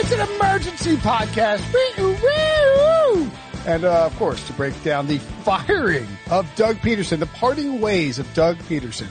It's an emergency podcast. And uh, of course, to break down the firing of Doug Pederson, the parting ways of Doug Pederson.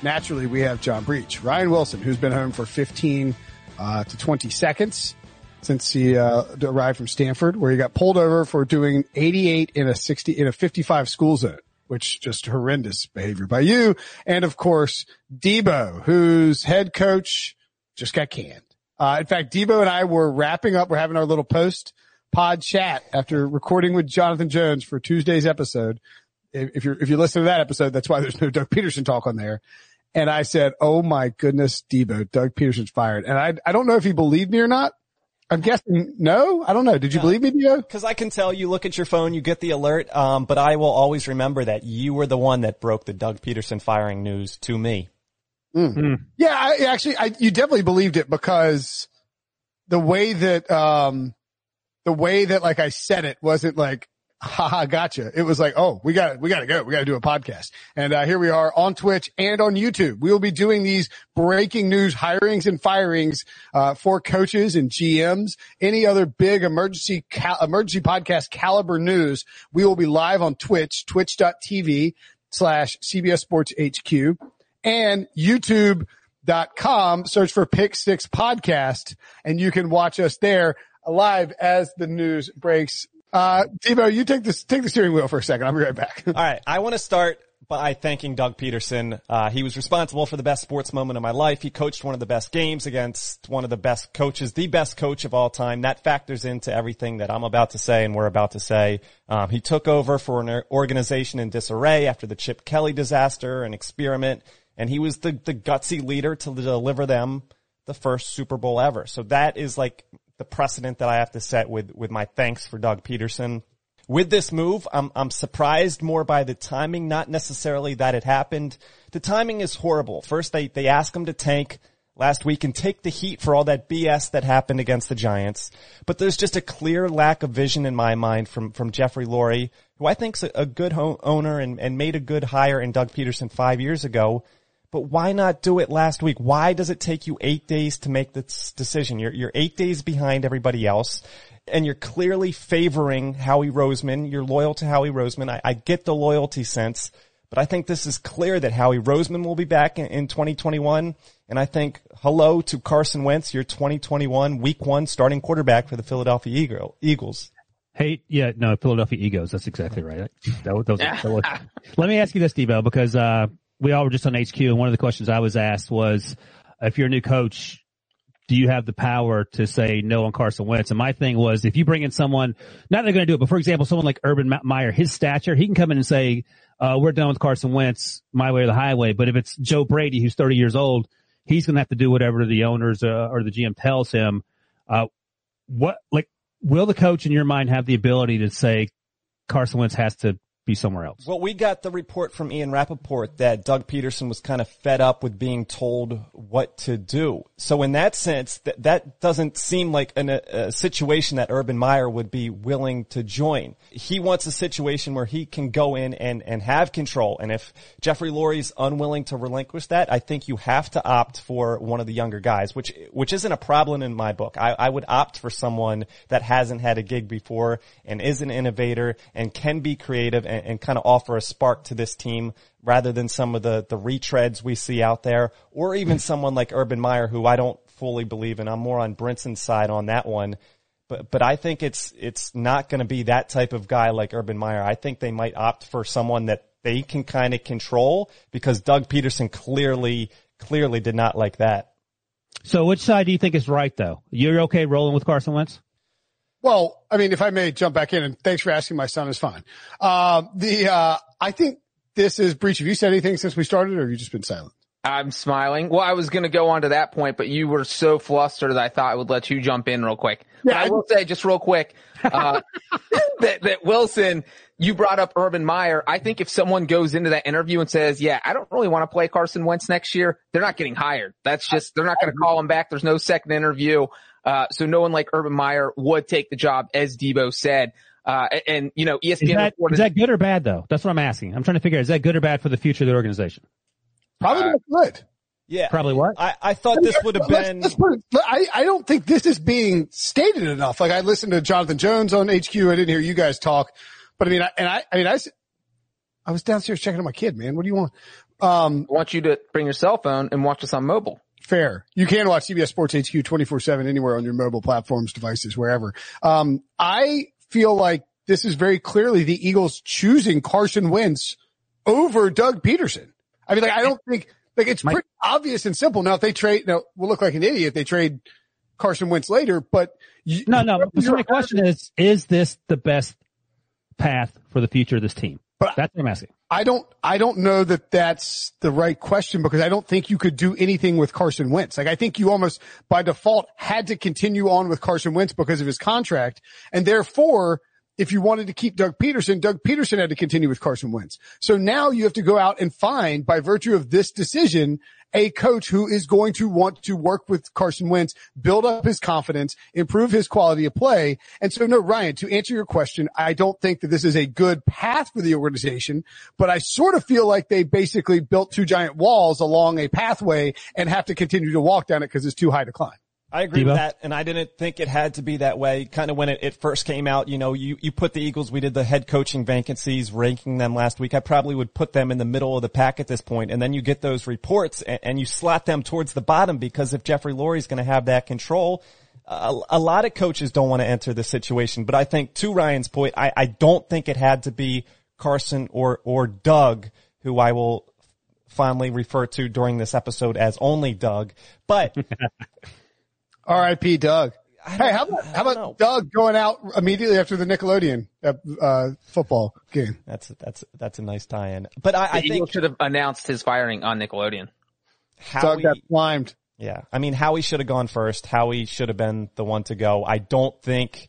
naturally we have John Breech, Ryan Wilson, who's been home for 15 uh, to 20 seconds since he uh, arrived from Stanford, where he got pulled over for doing 88 in a 60 in a 55 school zone, which just horrendous behavior by you. And of course, Deebo, whose head coach just got canned. Uh, in fact, Deebo and I were wrapping up. We're having our little post pod chat after recording with Jonathan Jones for Tuesday's episode. If, you're, if you listen to that episode, that's why there's no Doug Pederson talk on there. And I said, Oh my goodness, Deebo, Doug Pederson's fired. And I, I don't know if he believed me or not. I'm guessing no. I don't know. Did you believe me, Deebo? Because I can tell you look at your phone, you get the alert. Um, but I will always remember that you were the one that broke the Doug Pederson firing news to me. Mm. Yeah, I actually, I, you definitely believed it because the way that, um, the way that like I said it wasn't like, haha, gotcha. It was like, oh, we got, we got to go. We got to do a podcast. And, uh, here we are on Twitch and on YouTube. We will be doing these breaking news hirings and firings, uh, for coaches and GMs, any other big emergency, cal- emergency podcast caliber news. We will be live on Twitch, twitch.tv slash CBS Sports HQ and youtube.com. Search for Pick Six Podcast and you can watch us there live as the news breaks. Uh, you take this, take the steering wheel for a second. I'll be right back. All right. I want to start by thanking Doug Pederson. Uh, he was responsible for the best sports moment of my life. He coached one of the best games against one of the best coaches, the best coach of all time. That factors into everything that I'm about to say and we're about to say. Um, he took over for an organization in disarray after the Chip Kelly disaster and experiment, and he was the, the gutsy leader to deliver them the first Super Bowl ever. So that is like the precedent that I have to set with, with my thanks for Doug Pederson. With this move, I'm, I'm surprised more by the timing, not necessarily that it happened. The timing is horrible. First, they, they ask him to tank last week and take the heat for all that BS that happened against the Giants. But there's just a clear lack of vision in my mind from, from Jeffrey Lurie, who I think's a, a good ho- owner and, and made a good hire in Doug Pederson five years ago. But why not do it last week? Why does it take you eight days to make this decision? You're, you're eight days behind everybody else and you're clearly favoring Howie Roseman. You're loyal to Howie Roseman. I, I get the loyalty sense, but I think this is clear that Howie Roseman will be back in, in 2021. And I think hello to Carson Wentz, your 2021 week one starting quarterback for the Philadelphia Eagle, Eagles. Hey, yeah, no, Philadelphia Eagles. That's exactly right. That, was, that was, that was, let me ask you this, Deebo, because, uh, we all were just on HQ and one of the questions I was asked was, if you're a new coach, do you have the power to say no on Carson Wentz? And my thing was, if you bring in someone, not they're going to do it, but for example, someone like Urban Meyer, his stature, he can come in and say, uh, we're done with Carson Wentz, my way or the highway. But if it's Joe Brady, who's 30 years old, he's going to have to do whatever the owners uh, or the GM tells him. Uh, what, like, will the coach in your mind have the ability to say Carson Wentz has to be somewhere else. Well, we got the report from Ian Rapoport that Doug Pederson was kind of fed up with being told what to do. So in that sense, that, that doesn't seem like an, a, a situation that Urban Meyer would be willing to join. He wants a situation where he can go in and, and have control. And if Jeffrey Lurie's unwilling to relinquish that, I think you have to opt for one of the younger guys, which, which isn't a problem in my book. I, I would opt for someone that hasn't had a gig before and is an innovator and can be creative and, and kind of offer a spark to this team rather than some of the, the retreads we see out there or even someone like Urban Meyer who I don't fully believe in. I'm more on Brinson's side on that one. But, but I think it's, it's not going to be that type of guy like Urban Meyer. I think they might opt for someone that they can kind of control because Doug Pederson clearly, clearly did not like that. So which side do you think is right though? You're okay rolling with Carson Wentz? Well, I mean, if I may jump back in and thanks for asking, my son is fine. Um, the, uh, I think this is Breech. Have you said anything since we started or have you just been silent? I'm smiling. Well, I was going to go on to that point, but you were so flustered that I thought I would let you jump in real quick. But I will say just real quick, uh, that, that Wilson, you brought up Urban Meyer. I think if someone goes into that interview and says, yeah, I don't really want to play Carson Wentz next year, they're not getting hired. That's just, they're not going to call him back. There's no second interview. Uh, so no one like Urban Meyer would take the job, as Deebo said. Uh, and, and, you know, ESPN Is that, reported is that good or bad though? That's what I'm asking. I'm trying to figure out, is that good or bad for the future of the organization? Probably Uh, not good. Yeah. Probably what? I, I thought this would have Let's- been. let's put it- I, I don't think this is being stated enough. Like I listened to Jonathan Jones on HQ. I didn't hear you guys talk, but I mean, I, and I, I mean, I, s- I was downstairs checking on my kid, man. What do you want? Um, I want you to bring your cell phone and watch us on mobile. fair. You can watch CBS Sports HQ 24 seven anywhere on your mobile platforms, devices, wherever. Um, I feel like this is very clearly the Eagles choosing Carson Wentz over Doug Pederson. I mean, like, I don't think, like, it's pretty obvious and simple. Now, if they trade, now we'll look like an idiot they trade Carson Wentz later, but you, No, no. So my question is, is this the best path for the future of this team? But- That's what I'm asking. I don't, I don't know that that's the right question because I don't think you could do anything with Carson Wentz. Like I think you almost by default had to continue on with Carson Wentz because of his contract. And therefore, if you wanted to keep Doug Pederson, Doug Pederson had to continue with Carson Wentz. So now you have to go out and find by virtue of this decision, a coach who is going to want to work with Carson Wentz, build up his confidence, improve his quality of play. And so no, Ryan, to answer your question, I don't think that this is a good path for the organization, but I sort of feel like they basically built two giant walls along a pathway and have to continue to walk down it because it's too high to climb. I agree Deebo? with that, and I didn't think it had to be that way. Kind of when it, it first came out, you know, you, you put the Eagles, we did the head coaching vacancies, ranking them last week. I probably would put them in the middle of the pack at this point, and then you get those reports and, and you slot them towards the bottom because if Jeffrey Lurie's going to have that control, a, a lot of coaches don't want to enter the situation. But I think to Ryan's point, I, I don't think it had to be Carson or or Doug, who I will fondly refer to during this episode as only Doug. But R.I.P. Doug. Hey, how about, how about know. Doug going out immediately after the Nickelodeon uh, uh, football game? That's that's that's a nice tie-in. But I, I The Eagles think should have announced his firing on Nickelodeon. Doug Howie, got slimed. yeah, I mean Howie should have gone first. Howie should have been the one to go. I don't think.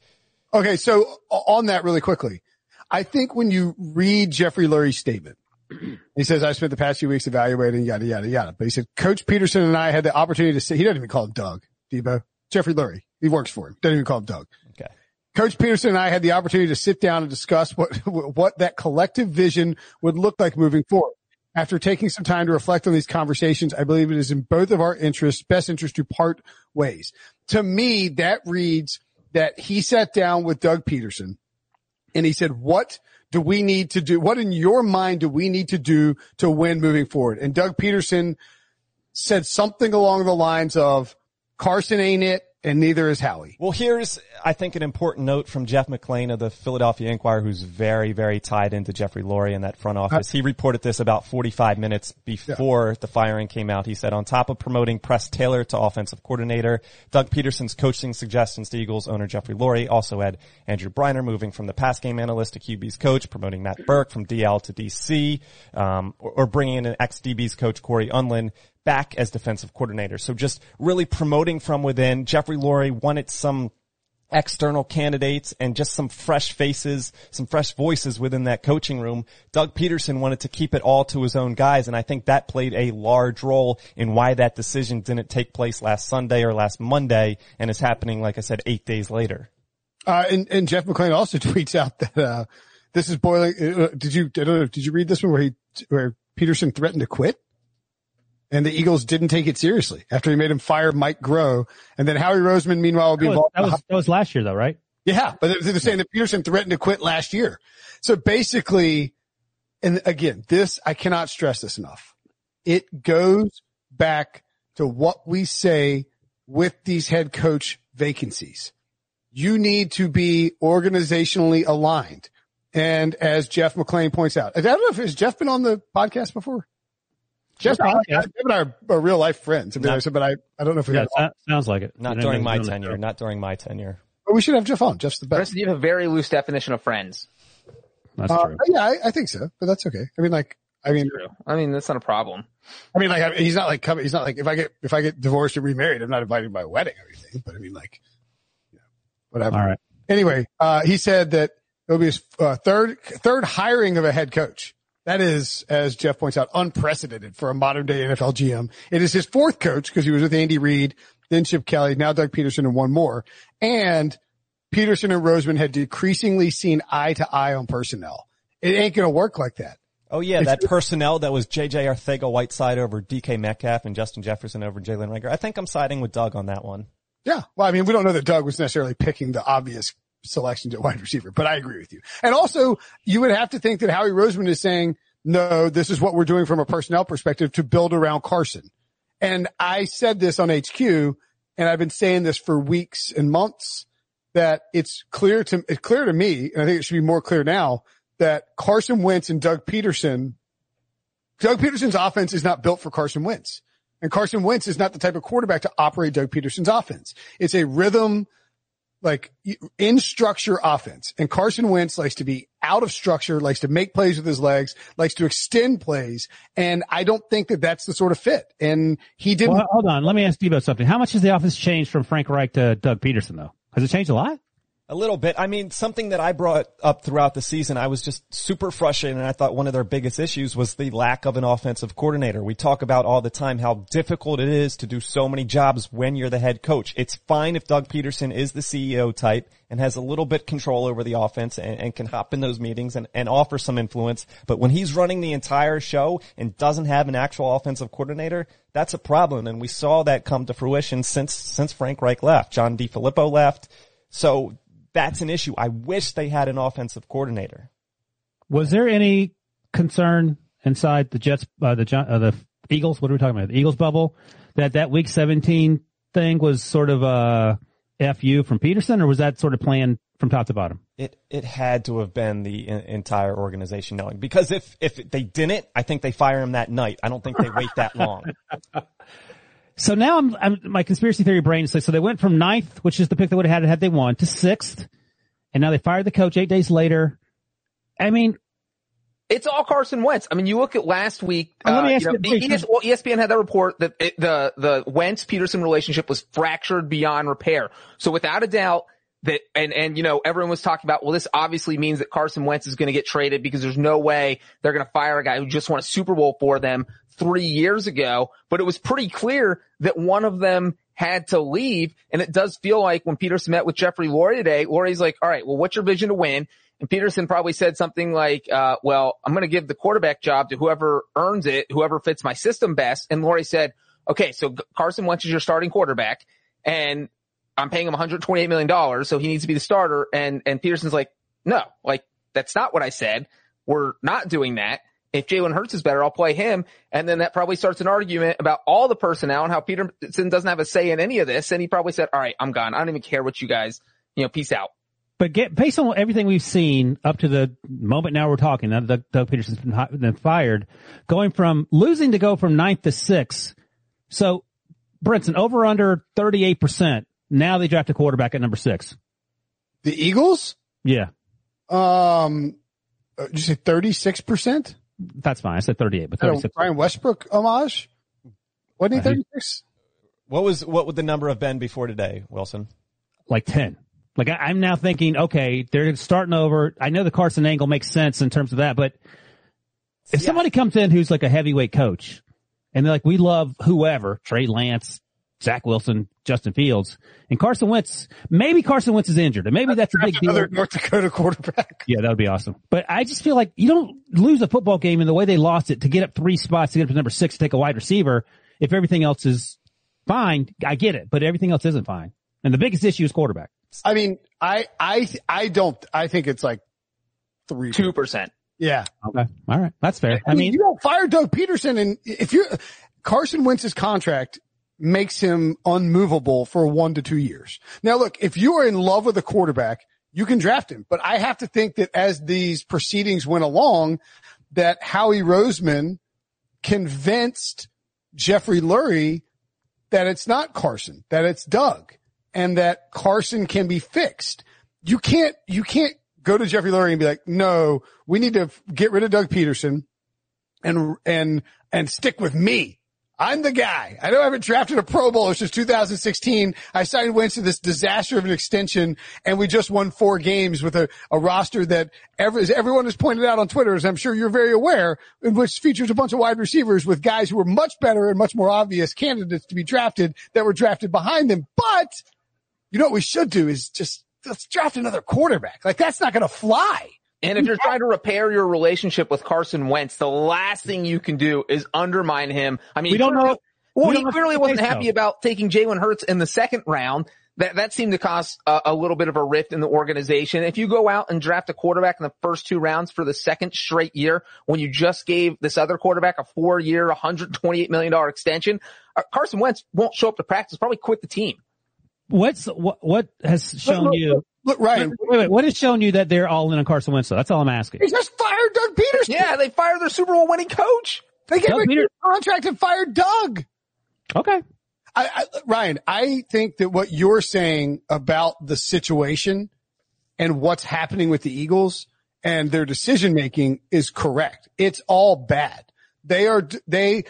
Okay, so on that really quickly, I think when you read Jeffrey Lurie's statement, he says, I spent the past few weeks evaluating yada, yada, yada. But he said, Coach Pederson and I had the opportunity to say, he doesn't even call him Doug, Deebo. Jeffrey Lurie. He works for him. Don't even call him Doug. Okay, Coach Pederson and I had the opportunity to sit down and discuss what, what that collective vision would look like moving forward. After taking some time to reflect on these conversations, I believe it is in both of our interests, best interest to part ways. To me, that reads that he sat down with Doug Pederson and he said, what do we need to do? What in your mind do we need to do to win moving forward? And Doug Pederson said something along the lines of Carson ain't it and neither is Howie. Well, here's, I think, an important note from Jeff McLane of the Philadelphia Inquirer, who's very, very tied into Jeffrey Lurie in that front office. He reported this about 45 minutes before the firing came out. He said, on top of promoting Press Taylor to offensive coordinator, Doug Pederson's coaching suggestions to Eagles owner Jeffrey Lurie also had Andrew Breiner moving from the pass game analyst to QB's coach, promoting Matt Burke from DL to DC, um, or, or bringing in an ex-DB's coach, Cory Undlin, back as defensive coordinator. So just really promoting from within. Jeffrey Lurie wanted some external candidates and just some fresh faces, some fresh voices within that coaching room. Doug Pederson wanted to keep it all to his own guys. And I think that played a large role in why that decision didn't take place last Sunday or last Monday and is happening, like I said, eight days later. Uh, and, and Jeff McLane also tweets out that, uh, this is boiling. Uh, did you, I don't know, did you read this one where he, where Pederson threatened to quit? And the Eagles didn't take it seriously after he made him fire Mike Groh. And then Howie Roseman, meanwhile, will be That was, involved. that was, that was last year though, right? Yeah, but they're saying that Pederson threatened to quit last year. So basically, and again, this, I cannot stress this enough. It goes back to what we say with these head coach vacancies. You need to be organizationally aligned. And as Jeff McLane points out, I don't know if has Jeff been on the podcast before? Jeff, Sure, I, yeah. Jeff and I are, are real life friends. I mean, Not- I- but I, I don't know if we Yeah, got, sounds like it. Not during my tenure. Not during my tenure. but we should have Jeff on. Jeff's the best. Chris, you have a very loose definition of friends. That's Uh, true. yeah, I, I think so, but that's okay. I mean, like, I mean, I mean, that's not a problem. I mean, like I- he's not like coming. He's not like if I get if I get divorced or remarried, I'm not invited to my wedding or anything. But I mean, like, yeah, whatever. All right. Anyway, uh, he said that it'll be his uh, third third hiring of a head coach. That is, as Jeff points out, unprecedented for a modern day NFL GM. It is his fourth coach because he was with Andy Reid, then Chip Kelly, now Doug Pederson, and one more. And Pederson and Roseman had decreasingly seen eye to eye on personnel. It ain't going to work like that. Oh yeah, that personnel that was JJ Arcega-Whiteside over DK Metcalf and Justin Jefferson over Jalen Reagor. I think I'm siding with Doug on that one. Yeah. Well, I mean, we don't know that Doug was necessarily picking the obvious selections at wide receiver, but I agree with you. And also, you would have to think that Howie Roseman is saying, no, this is what we're doing from a personnel perspective to build around Carson. And I said this on HQ, and I've been saying this for weeks and months that it's clear to, it's clear to me, and I think it should be more clear now that Carson Wentz and Doug Pederson, Doug Pederson's offense is not built for Carson Wentz. And Carson Wentz is not the type of quarterback to operate Doug Pederson's offense. It's a rhythm, like in structure offense. And Carson Wentz likes to be out of structure, likes to make plays with his legs, likes to extend plays. And I don't think that that's the sort of fit. And he didn't. Well, hold on. Let me ask about something. How much has the offense changed from Frank Reich to Doug Pederson, though? Has it changed a lot? A little bit. I mean, something that I brought up throughout the season, I was just super frustrated and I thought one of their biggest issues was the lack of an offensive coordinator. We talk about all the time how difficult it is to do so many jobs when you're the head coach. It's fine if Doug Pederson is the CEO type and has a little bit control over the offense and, and can hop in those meetings and, and offer some influence. But when he's running the entire show and doesn't have an actual offensive coordinator, that's a problem. And we saw that come to fruition since, since Frank Reich left. John DeFilippo left. So that's an issue. I wish they had an offensive coordinator. Was there any concern inside the Jets, uh, the uh, the Eagles? What are we talking about? The Eagles bubble that that Week 17 thing was sort of a fu from Pederson, or was that sort of planned from top to bottom? It it had to have been the en- entire organization knowing because if if they didn't, I think they fire him that night. I don't think they wait that long. So now I'm, I'm my conspiracy theory brain is like, so they went from ninth, which is the pick they would have had had they won, to sixth, and now they fired the coach eight days later. I mean, It's all Carson Wentz. I mean, you look at last week. And let me uh, ask you know, you- ES well, ESPN had that report that it, the the Wentz Pederson relationship was fractured beyond repair. So without a doubt, that and and you know everyone was talking about. Well, this obviously means that Carson Wentz is going to get traded because there's no way they're going to fire a guy who just won a Super Bowl for them three years ago. But it was pretty clear that one of them had to leave, and it does feel like when Pederson met with Jeffrey Lurie today, Lurie's like, "All right, well, what's your vision to win?" And Pederson probably said something like, uh, well, I'm going to give the quarterback job to whoever earns it, whoever fits my system best. And Lurie said, okay, so Carson Wentz is your starting quarterback and I'm paying him $128 million. So he needs to be the starter. And, and Pederson's like, no, like that's not what I said. We're not doing that. If Jalen Hurts is better, I'll play him. And then that probably starts an argument about all the personnel and how Pederson doesn't have a say in any of this. And he probably said, all right, I'm gone. I don't even care what you guys, you know, peace out. But get, based on everything we've seen up to the moment now we're talking, now that Doug, Doug Pederson's been, hi- been fired, going from losing to go from ninth to sixth. So, Brinson, over under 38%. Now they draft a quarterback at number six. The Eagles? Yeah, Um, uh, did you say 36%? That's fine. I said 38, but Is that a 36. Brian Westbrook homage? Wasn't he Uh, 36? What was what would the number have been before today, Wilson? like 10. Like I, I'm now thinking, okay, they're starting over. I know the Carson angle makes sense in terms of that, but if Yeah. somebody comes in who's like a heavyweight coach and they're like, we love whoever, Trey Lance, Zach Wilson, Justin Fields, and Carson Wentz, maybe Carson Wentz is injured and maybe that's a big deal. Another North Dakota quarterback. Yeah, that would be awesome. But I just feel like you don't lose a football game in the way they lost it to get up three spots to get up to number six, to take a wide receiver. If everything else is fine, I get it, but everything else isn't fine. And the biggest issue is quarterback. I mean, I, I, I don't, I think it's like three. 2%. Yeah. Okay. All right. That's fair. I mean, you don't fire Doug Pederson and if you're, Carson Wentz's contract makes him unmovable for one to two years. Now look, if you are in love with a quarterback, you can draft him, but I have to think that as these proceedings went along, that Howie Roseman convinced Jeffrey Lurie that it's not Carson, that it's Doug and that Carson can be fixed. You can't, you can't go to Jeffrey Lurie and be like, no, we need to get rid of Doug Pederson and, and, and stick with me. I'm the guy. I know I haven't drafted a Pro Bowler since 2016. I signed Wentz to this disaster of an extension and we just won four games with a, a roster that every, as everyone has pointed out on Twitter, as I'm sure you're very aware, in which features a bunch of wide receivers with guys who were much better and much more obvious candidates to be drafted that were drafted behind them. But you know what we should do is just let's draft another quarterback. Like that's not going to fly. And if you're trying to repair your relationship with Carson Wentz, the last thing you can do is undermine him. I mean, We don't know. Well, we he don't know clearly if wasn't happy so. about taking Jalen Hurts in the second round. That that seemed to cause a, a little bit of a rift in the organization. If you go out and draft a quarterback in the first two rounds for the second straight year, when you just gave this other quarterback a four-year, 128 million dollar extension, uh, Carson Wentz won't show up to practice. Probably quit the team. What's what? What has shown look, you? Look, Ryan, Wait, wait, what has shown you that they're all in on Carson Wentz? though? That's all I'm asking. he just fired Doug Pederson. Yeah, they fired their Super Bowl winning coach. They gave Doug a Peter- contract and fired Doug. Okay. I, I, Ryan, I think that what you're saying about the situation and what's happening with the Eagles and their decision making is correct. It's all bad. They are, they,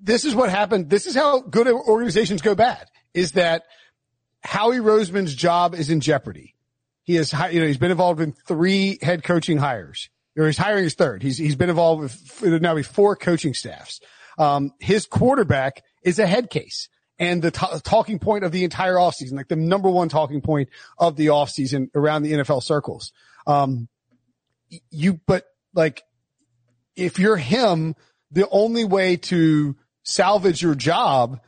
this is what happened. This is how good organizations go bad is that Howie Roseman's job is in jeopardy. He has, you know, he's been involved in three head coaching hires or he's hiring his third. He's, he's been involved with now be four coaching staffs. Um, his quarterback is a head case and the t- talking point of the entire offseason, like the number one talking point of the offseason around the NFL circles. Um, you, but like, if you're him, the only way to salvage your job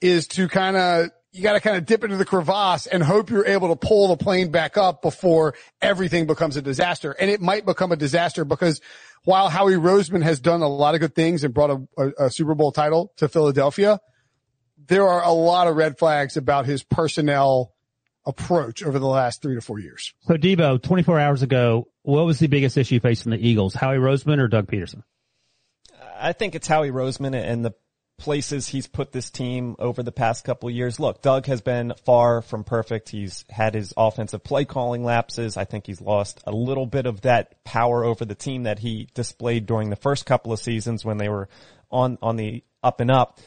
is to kind of, you got to kind of dip into the crevasse and hope you're able to pull the plane back up before everything becomes a disaster. And it might become a disaster because while Howie Roseman has done a lot of good things and brought a, a, a Super Bowl title to Philadelphia, there are a lot of red flags about his personnel approach over the last three to four years. So Deebo, 24 hours ago, what was the biggest issue facing the Eagles? Howie Roseman or Doug Pederson? I think it's Howie Roseman and the places he's put this team over the past couple years. Look, Doug has been far from perfect. He's had his offensive play calling lapses. I think he's lost a little bit of that power over the team that he displayed during the first couple of seasons when they were on, on the up and up.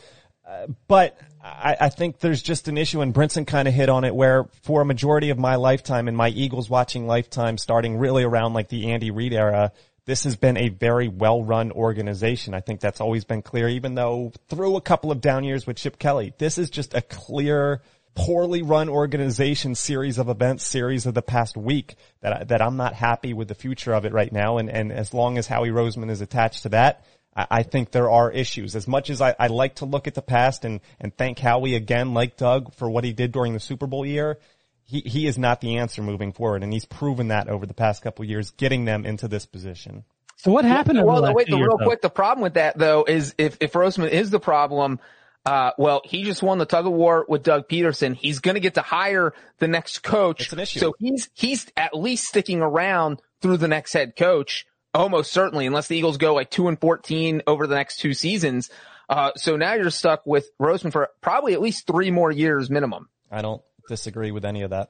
Uh, but I, I think there's just an issue and Brinson kind of hit on it where for a majority of my lifetime and my Eagles watching lifetime starting really around like the Andy Reid era, this has been a very well-run organization. I think that's always been clear, even though through a couple of down years with Chip Kelly, this is just a clear, poorly run organization series of events, series of the past week that, that I'm not happy with the future of it right now. And, and as long as Howie Roseman is attached to that, I, I think there are issues. As much as I, I like to look at the past and, and thank Howie again, like Doug, for what he did during the Super Bowl year, he, he is not the answer moving forward. And he's proven that over the past couple of years, getting them into this position. So what happened? over Well, the no, last wait, two the years, real though? quick, the problem with that though is if, if Roseman is the problem, uh, well, he just won the tug of war with Doug Pederson. He's going to get to hire the next coach. It's an issue. So he's, he's at least sticking around through the next head coach. Almost certainly, unless the Eagles go like two and 14 over the next two seasons. Uh, so now you're stuck with Roseman for probably at least three more years minimum. I don't disagree with any of that.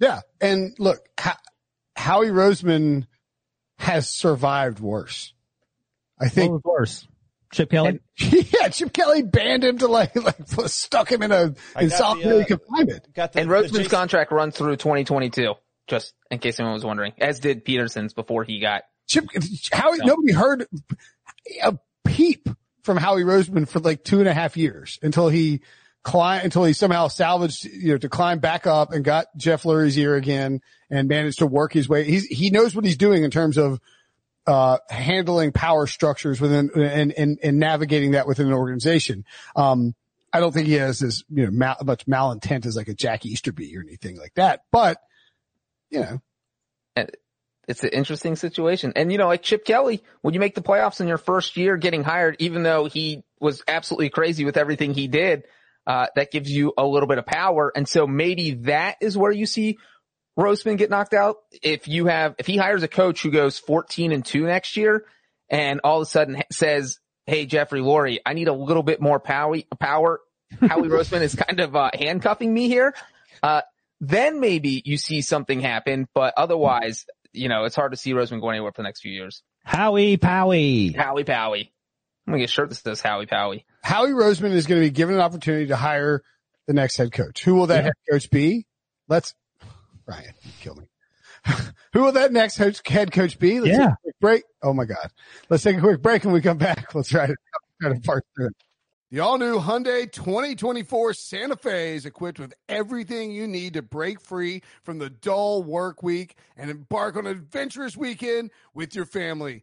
Yeah. And look, Ho- Howie Roseman has survived worse. I What think was worse? Chip Kelly? yeah, Chip Kelly banned him to like, like stuck him in a, I in got solitary the, uh, confinement. Got the, And the Roseman's Jason- contract runs through 2022, just in case anyone was wondering, as did Pederson's before he got Chip, Howie, nobody heard a peep from Howie Roseman for like two and a half years until he climbed, until he somehow salvaged, you know, to climb back up and got Jeff Lurie's ear again and managed to work his way. He's, he knows what he's doing in terms of, uh, handling power structures within and, and, and navigating that within an organization. Um, I don't think he has as, you know, mal, much malintent as like a Jack Easterby or anything like that, but you know, it's an interesting situation. And you know, like Chip Kelly, when you make the playoffs in your first year getting hired, even though he was absolutely crazy with everything he did, uh, that gives you a little bit of power. And so maybe that is where you see Roseman get knocked out. If you have, if he hires a coach who goes 14 and two next year and all of a sudden says, Hey, Jeffrey Lurie, I need a little bit more power, power. Howie Roseman is kind of, uh, handcuffing me here. Uh, then maybe you see something happen, but otherwise, you know, it's hard to see Roseman going anywhere for the next few years. Howie Powie. Howie Powie. I'm gonna get a shirt that says Howie Powie. Howie Roseman is going to be given an opportunity to hire the next head coach. Who will that Yeah. head coach be? Let's, Ryan, kill me. Who will that next coach, head coach be? Let's Yeah. take a quick break. Oh my God. Let's take a quick break and we come back. Let's try to, try to part through it. The all new Hyundai 2024 Santa Fe is equipped with everything you need to break free from the dull work week and embark on an adventurous weekend with your family.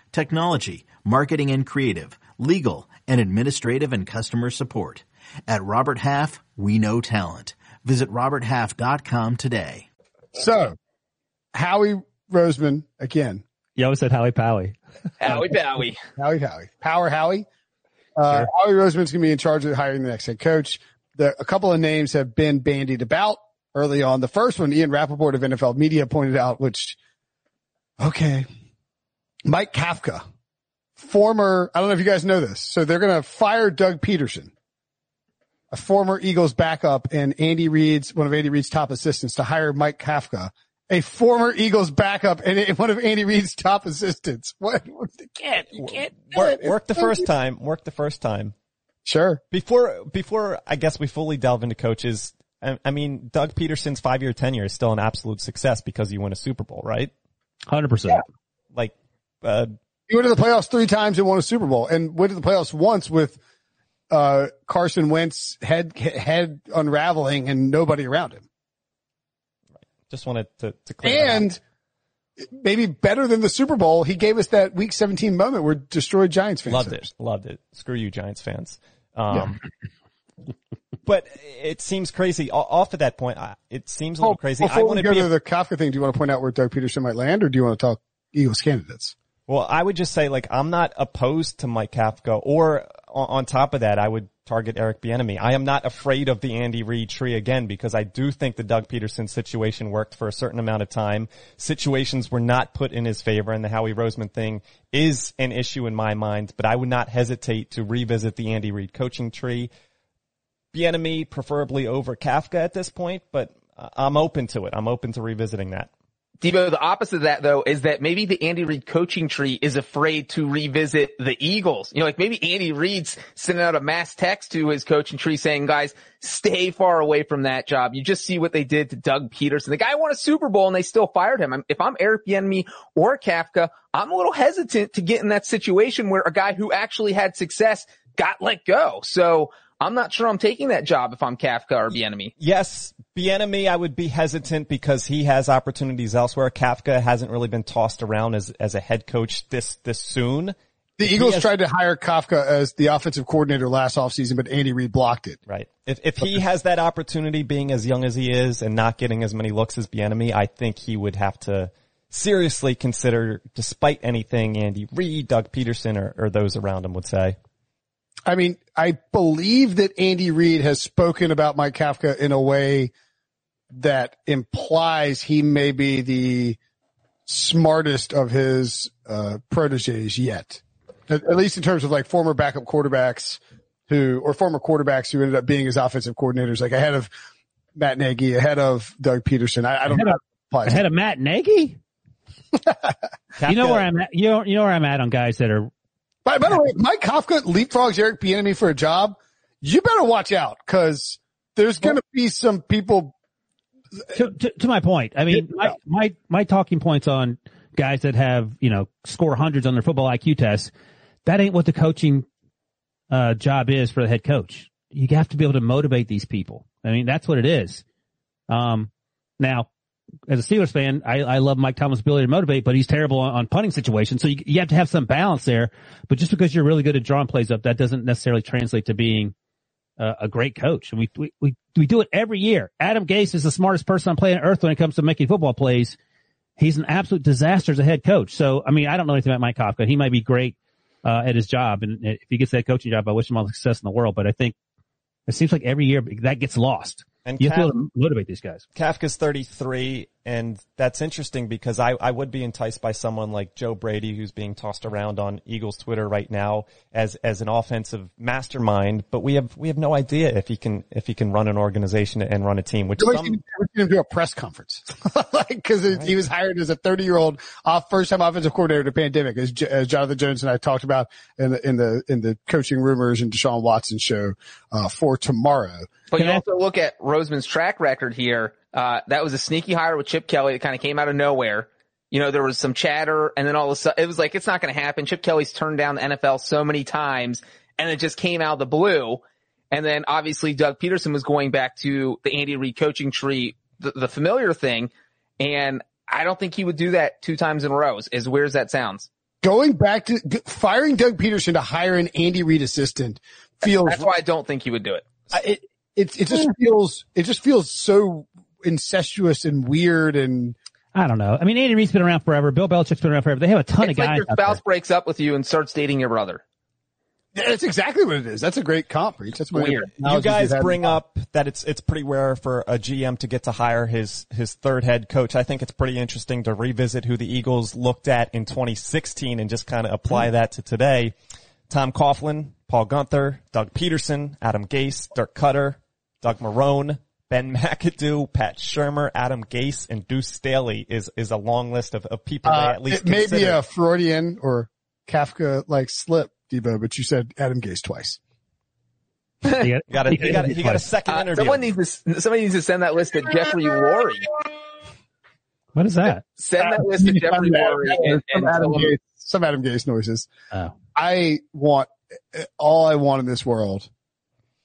technology, marketing and creative, legal, and administrative and customer support. At Robert Half, we know talent. Visit roberthalf.com today. So, Howie Roseman again. You always said Howie Powie. Howie Powie. Howie Howie. Power Howie. Uh, Howie Roseman's going to be in charge of hiring the next head coach. The, a couple of names have been bandied about early on. The first one, Ian Rapoport of NFL Media pointed out, which, okay, Mike Kafka, former, I don't know if you guys know this. So they're going to fire Doug Pederson, a former Eagles backup and Andy Reid's, one of Andy Reid's top assistants to hire Mike Kafka, a former Eagles backup and one of Andy Reid's top assistants. What? You can't, you can't do Work, it. work the first time. Work the first time. Sure. Before, before I guess we fully delve into coaches, I, I mean, Doug Pederson's five year tenure is still an absolute success because you win a Super Bowl, right? 100%. Like, uh, He went to the playoffs three times and won a Super Bowl and went to the playoffs once with, uh, Carson Wentz head, head unraveling and nobody around him. just wanted to, to clear. And maybe better than the Super Bowl, he gave us that week 17 moment where destroyed Giants fans. Loved it. Loved it. Screw you, Giants fans. Um, but it seems crazy. O- Off of that point, I- it seems a little Oh, crazy. I Before want we to go be to a, the Kafka thing, do you want to point out where Doug Pederson might land or do you want to talk Eagles candidates? Well, I would just say like I'm not opposed to Mike Kafka, or on, top of that, I would target Eric Bieniemy. I am not afraid of the Andy Reid tree again because I do think the Doug Pederson situation worked for a certain amount of time. Situations were not put in his favor, and the Howie Roseman thing is an issue in my mind. But I would not hesitate to revisit the Andy Reid coaching tree. Bieniemy preferably over Kafka at this point, but uh, I'm open to it. I'm open to revisiting that. Deebo, the opposite of that though is that maybe the Andy Reid coaching tree is afraid to revisit the Eagles. You know, like maybe Andy Reid's sending out a mass text to his coaching tree saying, guys, stay far away from that job. You just see what they did to Doug Pederson. The guy won a Super Bowl and they still fired him. If I'm Eric Bieniemy or Kafka, I'm a little hesitant to get in that situation where a guy who actually had success got let go. So I'm not sure I'm taking that job if I'm Kafka or Bieniemy. Yes, Bieniemy, I would be hesitant because he has opportunities elsewhere. Kafka hasn't really been tossed around as as a head coach this this soon. The Eagles has- tried to hire Kafka as the offensive coordinator last offseason, but Andy Reid blocked it. Right. If if he has that opportunity, being as young as he is and not getting as many looks as Bieniemy, I think he would have to seriously consider, despite anything Andy Reid, Doug Pederson, or, or those around him would say. I mean, I believe that Andy Reid has spoken about Mike Kafka in a way that implies he may be the smartest of his uh, proteges yet, at, at least in terms of like former backup quarterbacks who, or former quarterbacks who ended up being his offensive coordinators, like ahead of Matt Nagy, ahead of Doug Pederson. I, I don't Ahead know. of- how it. Ahead of Matt Nagy? You know where I'm at. You know, you know where I'm at on guys that are By, by the way, Mike Kafka leapfrogs Eric Bieniemy for a job. You better watch out because there's going to be some people. To, to, to my point, I mean, my, my, my talking points on guys that have, you know, score hundreds on their football IQ tests, that ain't what the coaching, uh, job is for the head coach. You have to be able to motivate these people. I mean, that's what it is. Um, now, as a Steelers fan, I, I love Mike Tomlin's ability to motivate, but he's terrible on, on punting situations. So you, you have to have some balance there. But just because you're really good at drawing plays up, that doesn't necessarily translate to being uh, a great coach. And we, we, we, we do it every year. Adam Gase is the smartest person on planet earth when it comes to making football plays. He's an absolute disaster as a head coach. So, I mean, I don't know anything about Mike Kafka. He might be great, uh, at his job. And if he gets that coaching job, I wish him all the success in the world. But I think it seems like every year that gets lost. And You Kaf- have to motivate these guys. Kafka's 33, and that's interesting because I, I would be enticed by someone like Joe Brady, who's being tossed around on Eagles Twitter right now as as an offensive mastermind. But we have we have no idea if he can if he can run an organization and run a team. Which Nobody's some, going to do a press conference, like because he was hired as a 30 year old off first time offensive coordinator to pandemic, as, J- as Jonathan Jones and I talked about in the in the in the coaching rumors and Deshaun Watson show uh, for tomorrow. But Can you I- also look at Roseman's track record here. Uh, that was a sneaky hire with Chip Kelly that kind of came out of nowhere. You know, there was some chatter and then all of a sudden it was like, it's not going to happen. Chip Kelly's turned down the NFL so many times and it just came out of the blue. And then obviously Doug Pederson was going back to the Andy Reid coaching tree, the, the familiar thing. And I don't think he would do that two times in a row as weird as that sounds. Going back to g- firing Doug Pederson to hire an Andy Reid assistant feels That's why I don't think he would do it. I- it, it it just feels it just feels so incestuous and weird and I don't know. I mean, Andy Reid's been around forever. Bill Belichick's been around forever. They have a ton It's of like guys your out there. spouse breaks up with you and starts dating your brother. Yeah, that's exactly what it is. That's a great comp, Breech. That's one of the Weird. you guys bring up that it's it's pretty rare for a GM to get to hire his his third head coach. I think it's pretty interesting to revisit who the Eagles looked at in 2016 and just kind of apply mm-hmm. that to today. Tom Coughlin, Paul Guenther, Doug Pederson, Adam Gase, Dirk Koetter, Doug Marrone, Ben McAdoo, Pat Shurmur, Adam Gase, and Deuce Staley is is a long list of, of people they Uh, at least it may be a Freudian or Kafka like slip, Deebo, but you said Adam Gase twice. You got, a, you got a, you got a second Uh, interview. someone needs to somebody needs to send that list to Jeffrey Lurie. What is that? Send that list to Jeffrey Lurie and, some, and Adam tell Gase, some Adam Gase noises. Oh, I want all I want in this world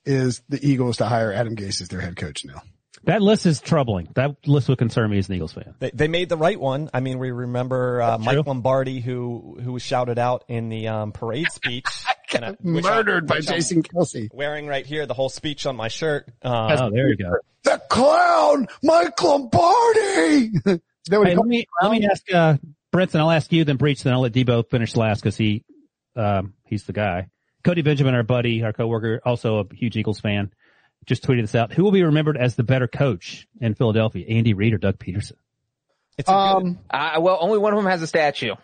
is the Eagles to hire Adam Gase as their head coach now. that list is troubling. That list would concern me as an Eagles fan. They, they made the right one. I mean, we remember uh, True. Mike Lombardi, who who was shouted out in the um, parade speech, I- which I- Murdered by which I'm Jason Kelce. Wearing right here the whole speech on my shirt. Um, Oh, there you go. The clown, Mike Lombardi. Is that what he Hey, let me let me ask uh Brinson. I'll ask you, then Breech, then I'll let Deebo finish last because he um he's the guy. Cody Benjamin, our buddy, our coworker, also a huge Eagles fan, just tweeted this out. Who will be remembered as the better coach in Philadelphia, Andy Reid or Doug Pederson? it's a good, Um, uh, well, only one of them has a statue.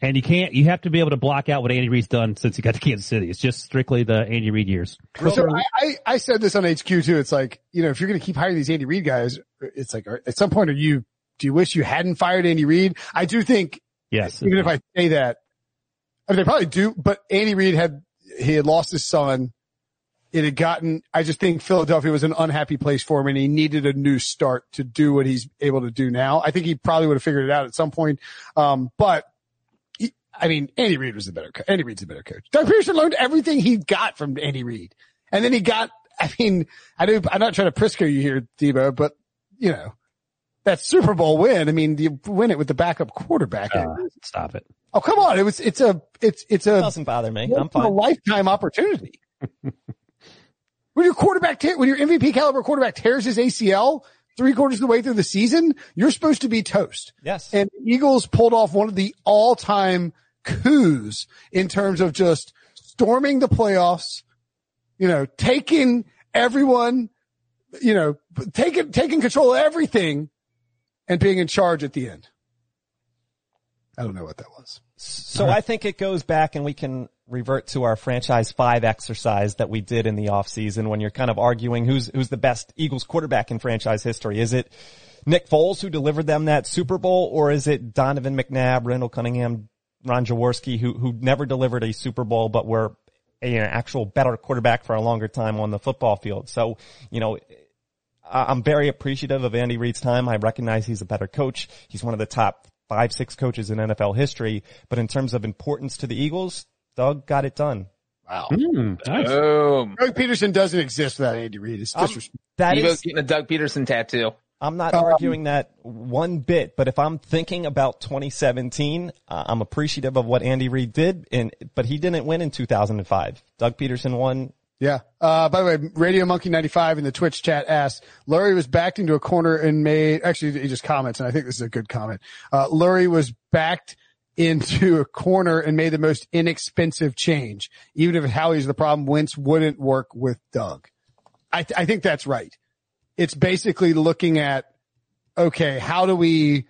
And you can't, you have to be able to block out what Andy Reid's done since he got to Kansas City. It's just strictly the Andy Reid years. So I, I, I said this on HQ too. It's like, you know, if you're going to keep hiring these Andy Reid guys, it's like, at some point, are you, do you wish you hadn't fired Andy Reid? I do think, Yes. even if I say that, I mean, they probably do, but Andy Reid had, he had lost his son. It had gotten, I just think Philadelphia was an unhappy place for him and he needed a new start to do what he's able to do now. I think he probably would have figured it out at some point. Um, but he, I mean, Andy Reid was the better, co- Andy Reid's the better coach. Doug Pederson learned everything he got from Andy Reid. And then he got, I mean, I do, I'm not trying to Prisco you here, Deebo, but you know, that Super Bowl win, I mean, you win it with the backup quarterback. Uh, stop it. oh, come on. It was, it's a, it's, it's it a, doesn't bother me. I'm once in a fine. lifetime opportunity. when your quarterback, te- when your MVP caliber quarterback tears his ACL three quarters of the way through the season, you're supposed to be toast. Yes. And Eagles pulled off one of the all time coups in terms of just storming the playoffs, you know, taking everyone, you know, taking, taking control of everything and being in charge at the end. I don't know what that was. So I think it goes back and we can revert to our franchise five exercise that we did in the offseason when you're kind of arguing who's, who's the best Eagles quarterback in franchise history. Is it Nick Foles who delivered them that Super Bowl or is it Donovan McNabb, Randall Cunningham, Ron Jaworski, who who never delivered a Super Bowl, but were an actual better quarterback for a longer time on the football field. So, you know, I'm very appreciative of Andy Reid's time. I recognize he's a better coach. He's one of the top five, six coaches in NFL history. But in terms of importance to the Eagles, Doug got it done. Wow. Mm, nice. Boom. Doug Pederson doesn't exist without Andy Reid. It's Um, disrespectful. That Evo's getting a Doug Pederson tattoo. I'm not Um, arguing that one bit, but if I'm thinking about 2017, uh, I'm appreciative of what Andy Reid did, and but he didn't win in 2005. Doug Pederson won. Yeah. Uh, by the way, Radio Monkey 95 in the Twitch chat asked, Lurie was backed into a corner and made, actually he just comments, and I think this is a good comment. Uh, Lurie was backed into a corner and made the most inexpensive change. Even if Howie's the problem, Wentz wouldn't work with Doug. I, th- I think that's right. It's basically looking at, okay, how do we,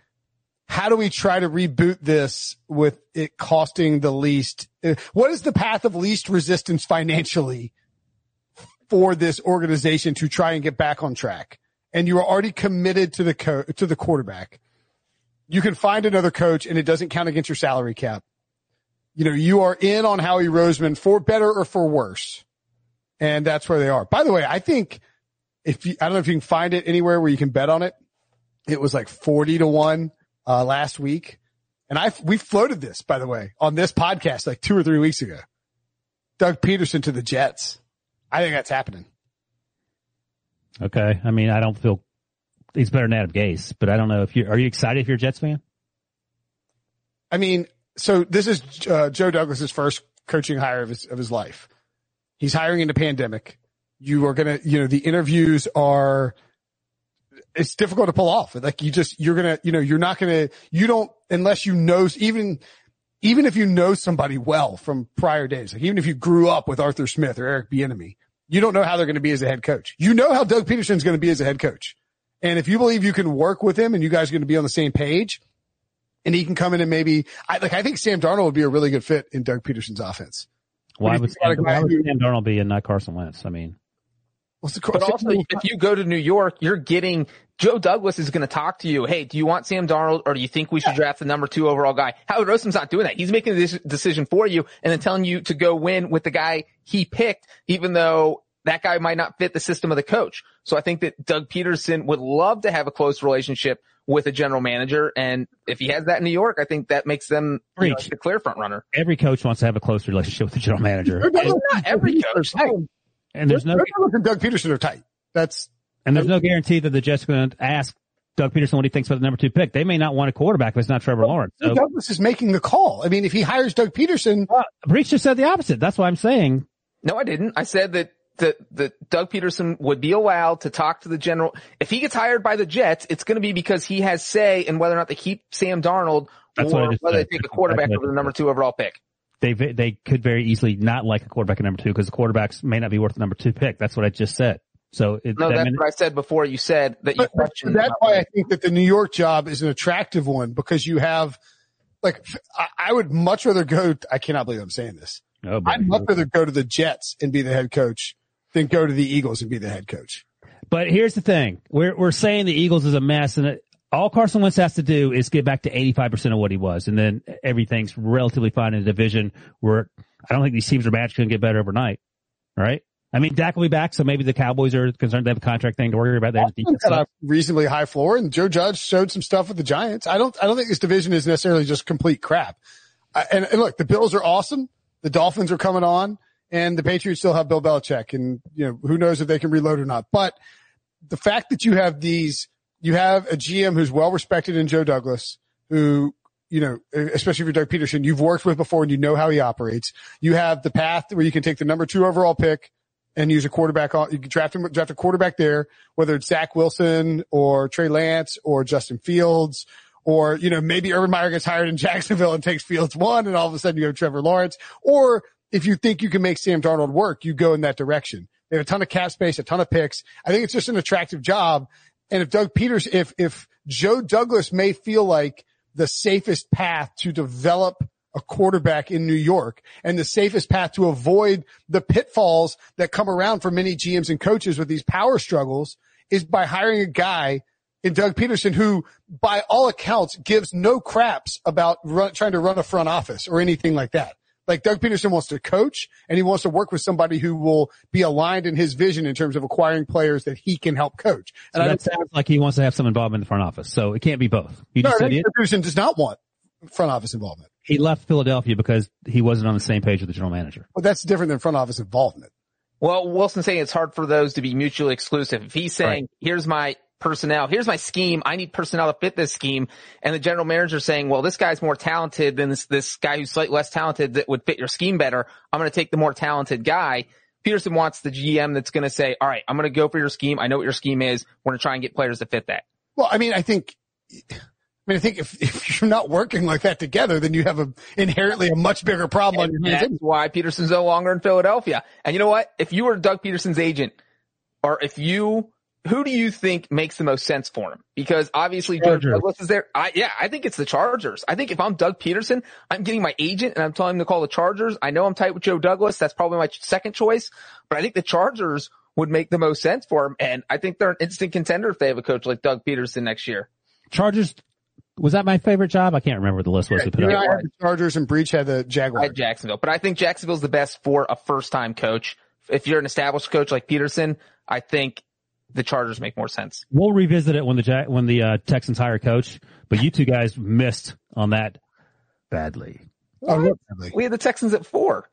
how do we try to reboot this with it costing the least? uh, What is the path of least resistance financially for this organization to try and get back on track? And you are already committed to the co- to the quarterback. You can find another coach and it doesn't count against your salary cap. You know, you are in on Howie Roseman for better or for worse. And that's where they are. By the way, I think if you, I don't know if you can find it anywhere where you can bet on it. It was like 40 to one, uh, last week. And I, we floated this, by the way, on this podcast like two or three weeks ago. Doug Pederson to the Jets. I think that's happening. Okay. I mean, I don't feel he's better than Adam Gase, but I don't know if you are you excited if you're a Jets fan? I mean, so this is uh, Joe Douglas's first coaching hire of his of his life. He's hiring in the pandemic. You are gonna, you know, the interviews are. It's difficult to pull off. Like you just, you're gonna, you know, you're not gonna, you don't unless you know even. Even if you know somebody well from prior days, like even if you grew up with Arthur Smith or Eric Bieniemy, you don't know how they're going to be as a head coach. You know how Doug Pederson's going to be as a head coach. And if you believe you can work with him and you guys are going to be on the same page and he can come in and maybe, I like, I think Sam Darnold would be a really good fit in Doug Pederson's offense. Why would, Sam, why would Sam Darnold be and not Carson Wentz? I mean, What's the But also, if you go to New York, you're getting Joe Douglas is going to talk to you. Hey, do you want Sam Darnold or do you think we should draft the number two overall guy? Howard Roseman's not doing that. He's making this decision for you and then telling you to go win with the guy he picked, even though that guy might not fit the system of the coach. So I think that Doug Pederson would love to have a close relationship with a general manager. And if he has that in New York, I think that makes them you know, the clear front runner. every coach wants to have a close relationship with the general manager, Not every coach. And there's no Joe Douglas and Doug Pederson are tight. That's and there's no guarantee that the Jets are going to ask Doug Pederson what he thinks about the number two pick. They may not want a quarterback if it's not Trevor Lawrence. So, Douglas is making the call. I mean, if he hires Doug Pederson, uh, Breech just said the opposite. That's why I'm saying No, I didn't. I said that that that Doug Pederson would be allowed to talk to the general. If he gets hired by the Jets, it's going to be because he has say in whether or not they keep Sam Darnold That's or whether said. they take a quarterback That's over the number two overall pick. They they could very easily not like a quarterback at number two because the quarterbacks may not be worth the number two pick. That's what I just said. So it, No, that that's mean- what I said before. You said that you but, but questioned. that's why I think that the New York job is an attractive one because you have, like, I, I would much rather go. I cannot believe I'm saying this. oh. I'd much rather go to the Jets and be the head coach than go to the Eagles and be the head coach. But here's the thing: we're we're saying the Eagles is a mess, and it, all Carson Wentz has to do is get back to 85 percent of what he was, and then everything's relatively fine in the division. Where I don't think these teams are magically going to get better overnight, right? I mean, Dak will be back, so maybe the Cowboys are concerned they have a contract thing to worry about. They Got a reasonably high floor, and Joe Judge showed some stuff with the Giants. I don't. I don't think this division is necessarily just complete crap. I, and, and look, the Bills are awesome. The Dolphins are coming on, and the Patriots still have Bill Belichick, and you know who knows if they can reload or not. But the fact that you have these, you have a GM who's well respected in Joe Douglas, who you know, especially if you're Doug Pederson, you've worked with before and you know how he operates. You have the path where you can take the number two overall pick and use a quarterback on, you can draft him, draft a quarterback there, whether it's Zach Wilson or Trey Lance or Justin Fields. Or, you know, maybe Urban Meyer gets hired in Jacksonville and takes Fields one and all of a sudden you have Trevor Lawrence. Or if you think you can make Sam Darnold work, you go in that direction. They have a ton of cap space, a ton of picks. I think it's just an attractive job. And if Doug Peters, if, if Joe Douglas may feel like the safest path to develop a quarterback in New York and the safest path to avoid the pitfalls that come around for many GMs and coaches with these power struggles is by hiring a guy in Doug Pederson, who by all accounts gives no craps about run, trying to run a front office or anything like that. Like Doug Pederson wants to coach and he wants to work with somebody who will be aligned in his vision in terms of acquiring players that he can help coach. And so that sounds like he wants to have some involvement in the front office. So it can't be both. You no, Doug Pederson does not want front office involvement. He left Philadelphia because he wasn't on the same page with the general manager. Well, that's different than front office involvement. Well, Wilson's saying it's hard for those to be mutually exclusive. If he's saying, right. here's my personnel. Here's my scheme. I need personnel to fit this scheme. And the general manager saying, well, this guy's more talented than this, this guy who's slightly less talented that would fit your scheme better. I'm going to take the more talented guy. Pederson wants the GM that's going to say, all right, I'm going to go for your scheme. I know what your scheme is. We're going to try and get players to fit that. Well, I mean, I think, I mean, I think if, if you're not working like that together, then you have a inherently a much bigger problem and on your. That's why Pederson's no longer in Philadelphia. And you know what? If you were Doug Pederson's agent, or if you who do you think makes the most sense for him? Because obviously George Douglas is there. I, yeah, I think it's the Chargers. I think if I'm Doug Pederson, I'm getting my agent and I'm telling him to call the Chargers. I know I'm tight with Joe Douglas. That's probably my second choice, but I think the Chargers would make the most sense for him. And I think they're an instant contender if they have a coach like Doug Pederson next year. Chargers. Was that my favorite job? I can't remember what the list was. Yeah, you had the Chargers and Breech had the Jaguars. I had Jacksonville, but I think Jacksonville's the best for a first time coach. If you're an established coach like Pederson, I think the Chargers make more sense. We'll revisit it when the when the uh, Texans hire a coach, but you two guys missed on that badly. Oh, we had the Texans at four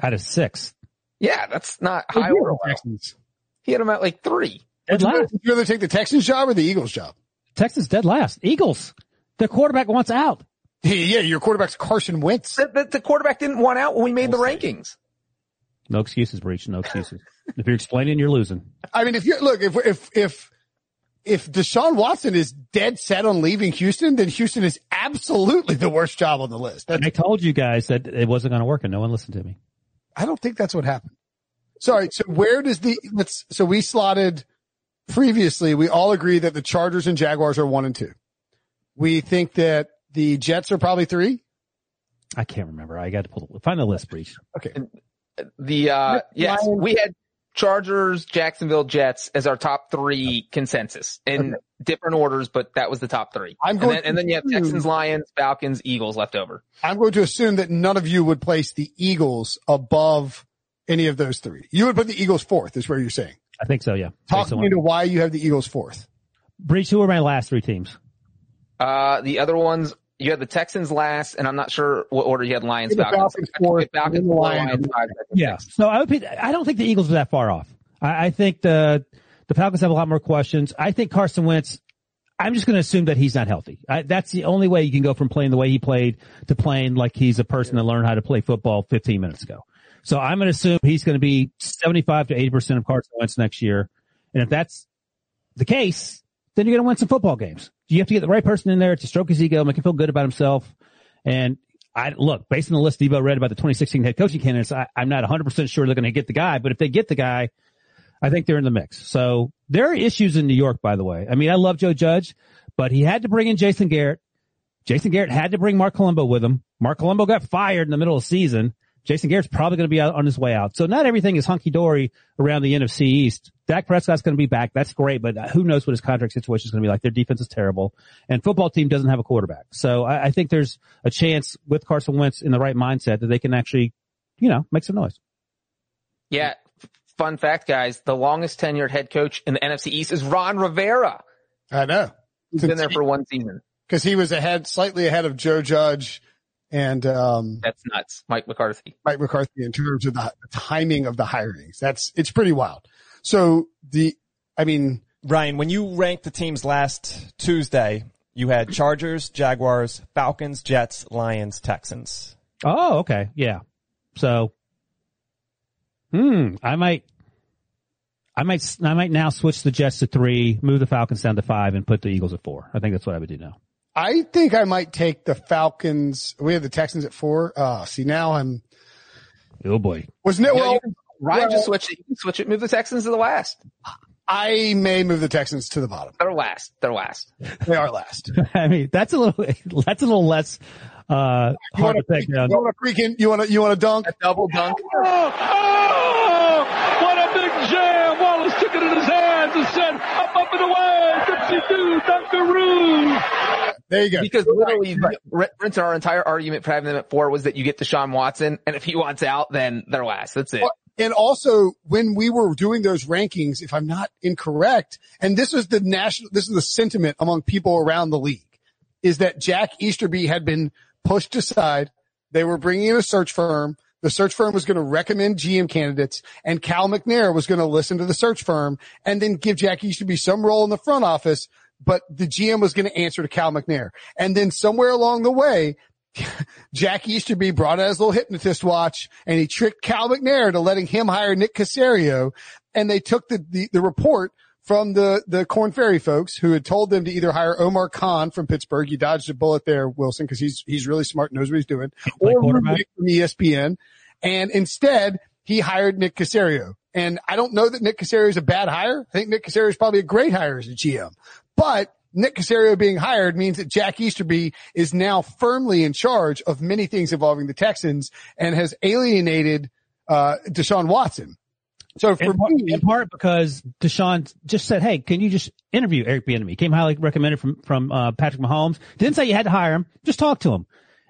out of six. Yeah, that's not high or low. Texans. He had them at like three. Would you, rather, would you rather take the Texans job or the Eagles job? Texans dead last. Eagles. The quarterback wants out. Yeah, your quarterback's Carson Wentz. The, the, the quarterback didn't want out when we made the rankings. No excuses, Breech. No excuses. if you're explaining, you're losing. I mean, if you look, if if if if Deshaun Watson is dead set on leaving Houston, then Houston is absolutely the worst job on the list. That's, I told you guys that it wasn't going to work, and no one listened to me. I don't think that's what happened. Sorry. So where does the let's? So we slotted previously. We all agree that the Chargers and Jaguars are one and two. We think that the Jets are probably three. I can't remember. I got to pull find the list, Breech. Okay. And the uh yes, we had Chargers, Jacksonville Jets as our top three consensus in okay. different orders, but that was the top three. I'm going and, then, and then you have Texans, Lions, Falcons, Eagles left over. I'm going to assume that none of you would place the Eagles above any of those three. You would put the Eagles fourth, is where you're saying. I think so, yeah. Talk to me to why you have the Eagles fourth. Breech, who are my last three teams? Uh, the other ones you had the Texans last, and I'm not sure what order you had Lions, Falcons. Falcons, fourth, Falcons, Lions, five, yeah. So I would. Be, I don't think the Eagles are that far off. I, I think the the Falcons have a lot more questions. I think Carson Wentz. I'm just going to assume that he's not healthy. I, that's the only way you can go from playing the way he played to playing like he's a person that learned how to play football 15 minutes ago. So I'm going to assume he's going to be 75 to 80 percent of Carson Wentz next year. And if that's the case, then you're going to win some football games. You have to get the right person in there to stroke his ego, make him feel good about himself. And I look, based on the list Deebo read about the 2016 head coaching candidates, I, am not 100% sure they're going to get the guy, but if they get the guy, I think they're in the mix. So there are issues in New York, by the way. I mean, I love Joe Judge, but he had to bring in Jason Garrett. Jason Garrett had to bring Marc Colombo with him. Marc Colombo got fired in the middle of the season. Jason Garrett's probably going to be out on his way out. So not everything is hunky dory around the NFC East. Dak Prescott's going to be back. That's great, but who knows what his contract situation is going to be like. Their defense is terrible and football team doesn't have a quarterback. So I, I think there's a chance with Carson Wentz in the right mindset that they can actually, you know, make some noise. Yeah. Fun fact, guys. The longest tenured head coach in the NFC East is Ron Rivera. I know. He's been there for one season. Cause he was ahead, slightly ahead of Joe Judge and um, that's nuts. Mike McCarthy. Mike McCarthy in terms of the timing of the hirings. That's it's pretty wild. So the, I mean, Ryan, when you ranked the teams last Tuesday, you had Chargers, Jaguars, Falcons, Jets, Lions, Texans. Oh, okay, yeah. So, hmm, I might. I might, I might now switch the Jets to three, move the Falcons down to five, and put the Eagles at four. I think that's what I would do now. I think I might take the Falcons. We have the Texans at four. Uh, see now I'm. Oh boy. Wasn't it? Well, Ryan well, just switch it. Switch it. Move the Texans to the last. I may move the Texans to the bottom. They're last. They're last. They are last. I mean, that's a little, that's a little less, uh, you hard to take down. You want to freaking, you want to, you want to dunk? A double dunk. Oh, oh, what a big jam. Wallace took it in his hands and said, up, up and away. Good do, Dunkaroo. There you go. Because literally, right. Brent, our entire argument for having them at four was that you get Deshaun Watson, and if he wants out, then they're last. That's it. And also, when we were doing those rankings, if I'm not incorrect, and this was the national, this is the sentiment among people around the league, is that Jack Easterby had been pushed aside. They were bringing in a search firm. The search firm was going to recommend GM candidates and Cal McNair was going to listen to the search firm and then give Jack Easterby some role in the front office. But the GM was going to answer to Cal McNair. And then somewhere along the way, Jack Easterby brought out his little hypnotist watch and he tricked Cal McNair to letting him hire Nick Caserio. And they took the, the, the report from the, the Korn Ferry folks who had told them to either hire Omar Khan from Pittsburgh. You dodged a bullet there, Wilson, because he's, he's really smart, knows what he's doing, or Nick from ESPN. And instead he hired Nick Caserio. And I don't know that Nick Caserio is a bad hire. I think Nick Caserio is probably a great hire as a GM, but Nick Caserio being hired means that Jack Easterby is now firmly in charge of many things involving the Texans and has alienated, uh, Deshaun Watson. So for in part, me, in part because Deshaun just said, "Hey, can you just interview Eric Bieniemy?" Came highly recommended from from uh, Patrick Mahomes. Didn't say you had to hire him. Just talk to him.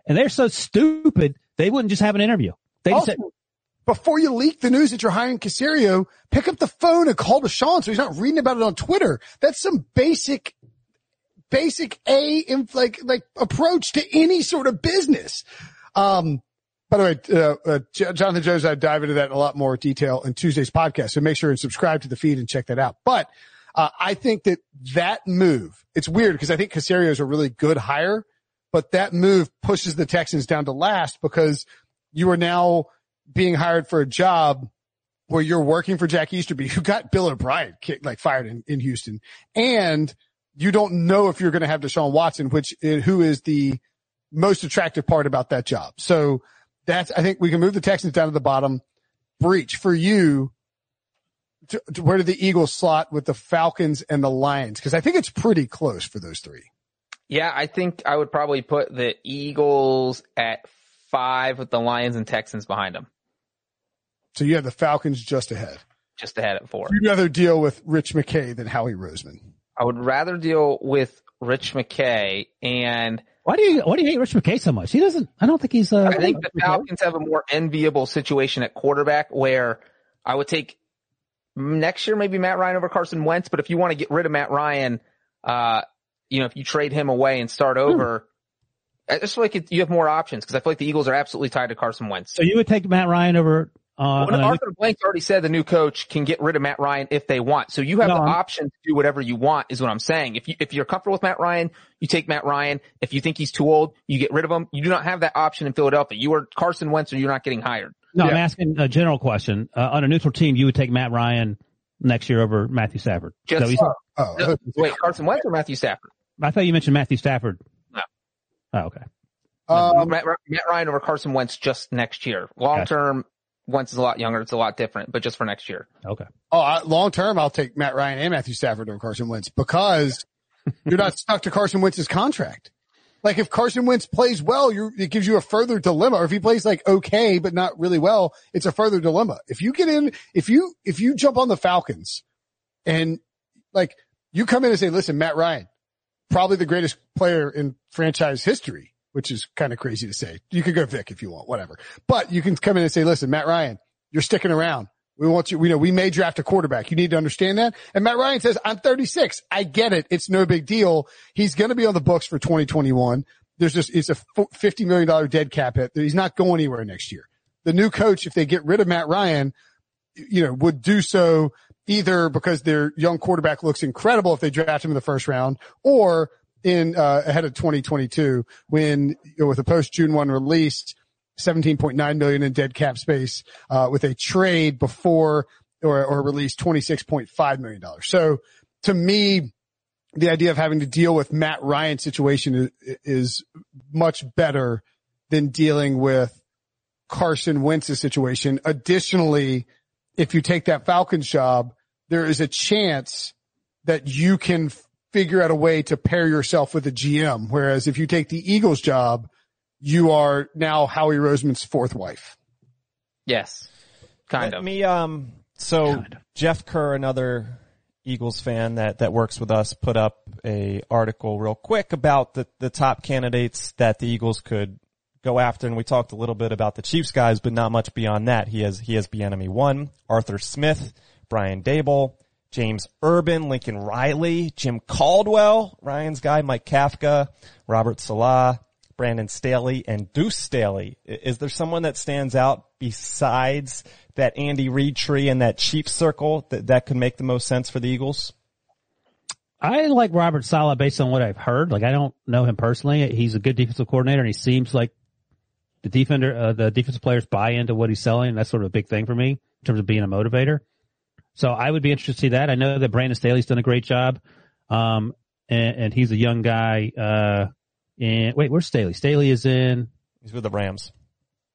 And they're so stupid they wouldn't just have an interview. They just also, said, before you leak the news that you're hiring Caserio, pick up the phone and call Deshaun so he's not reading about it on Twitter. That's some basic, basic A like like approach to any sort of business. Um, by the way, uh, uh, Jonathan Jones, I dive into that in a lot more detail in Tuesday's podcast. So make sure and subscribe to the feed and check that out. But uh, I think that that move, it's weird because I think Caserio is a really good hire, but that move pushes the Texans down to last because you are now being hired for a job where you're working for Jack Easterby, who got Bill O'Brien kicked, like fired in, in Houston. And you don't know if you're going to have Deshaun Watson, which, eh, who is the most attractive part about that job. So, that's, I think we can move the Texans down to the bottom. Breech for you. To, to where do the Eagles slot with the Falcons and the Lions? Cause I think it's pretty close for those three. Yeah, I think I would probably put the Eagles at five with the Lions and Texans behind them. So you have the Falcons just ahead. Just ahead at 4 You'd rather deal with Rich McKay than Howie Roseman. I would rather deal with Rich McKay and why do you why do you hate Rich McKay so much? He doesn't. I don't think he's. Uh, I think the Falcons have a more enviable situation at quarterback where I would take next year maybe Matt Ryan over Carson Wentz. But if you want to get rid of Matt Ryan, uh, you know, if you trade him away and start over, hmm. I just feel like it, you have more options because I feel like the Eagles are absolutely tied to Carson Wentz. So you would take Matt Ryan over uh, well, Arthur Blank's already said the new coach can get rid of Matt Ryan if they want. So you have no, the I'm, option to do whatever you want is what I'm saying. If you, if you're comfortable with Matt Ryan, you take Matt Ryan. If you think he's too old, you get rid of him. You do not have that option in Philadelphia. You are Carson Wentz or you're not getting hired. No, yeah. I'm asking a general question. Uh, on a neutral team, you would take Matt Ryan next year over Matthew Stafford. Just, so oh, no, wait, Carson Wentz or Matthew Stafford? I thought you mentioned Matthew Stafford. No. Oh, okay. Um, Matt, Matt, Ryan over Carson Wentz just next year. Long term, once is a lot younger, it's a lot different, but just for next year. Okay. Oh, long term, I'll take Matt Ryan and Matthew Stafford over Carson Wentz because you're not stuck to Carson Wentz's contract. Like if Carson Wentz plays well, you it gives you a further dilemma. Or if he plays like okay, but not really well, it's a further dilemma. If you get in, if you, if you jump on the Falcons and like you come in and say, listen, Matt Ryan, probably the greatest player in franchise history which is kind of crazy to say. You could go Vic if you want, whatever. But you can come in and say, listen, Matt Ryan, you're sticking around. We want you, we know we may draft a quarterback. You need to understand that. And Matt Ryan says, I'm 36. I get it. It's no big deal. He's going to be on the books for 2021. There's just, it's a $50 million dead cap hit. He's not going anywhere next year. The new coach, if they get rid of Matt Ryan, you know, would do so either because their young quarterback looks incredible if they draft him in the first round or in uh, ahead of 2022 when you know, with a post June 1 release 17.9 million in dead cap space uh, with a trade before or, or release 26.5 million dollars. So to me, the idea of having to deal with Matt Ryan's situation is, is much better than dealing with Carson Wentz's situation. Additionally, if you take that Falcons job, there is a chance that you can figure out a way to pair yourself with a GM. Whereas if you take the Eagles job, you are now Howie Roseman's fourth wife. Yes. Kind Let of. Me, um, so kind. Jeff Kerr, another Eagles fan that, that works with us put up a article real quick about the, the top candidates that the Eagles could go after. And we talked a little bit about the Chiefs guys, but not much beyond that. He has, he has Bieniemy one, Arthur Smith, Brian Daboll, James Urban, Lincoln Riley, Jim Caldwell, Ryan's guy, Mike Kafka, Robert Saleh, Brandon Staley, and Deuce Staley. Is there someone that stands out besides that Andy Reid tree and that Chiefs circle that, that could make the most sense for the Eagles? I like Robert Saleh based on what I've heard. Like I don't know him personally. He's a good defensive coordinator and he seems like the defender, uh, the defensive players buy into what he's selling. That's sort of a big thing for me in terms of being a motivator. So I would be interested to see that. I know that Brandon Staley's done a great job. Um, and, and he's a young guy. Uh, and wait, where's Staley? Staley is in. He's with the Rams.